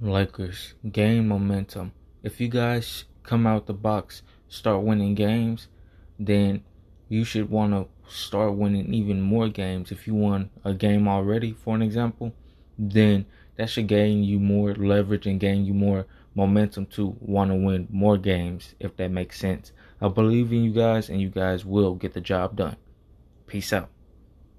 Lakers uh, gain momentum. If you guys come out the box, start winning games, then you should want to start winning even more games. If you won a game already, for an example, then that should gain you more leverage and gain you more momentum to want to win more games, if that makes sense. I believe in you guys, and you guys will get the job done. Peace out.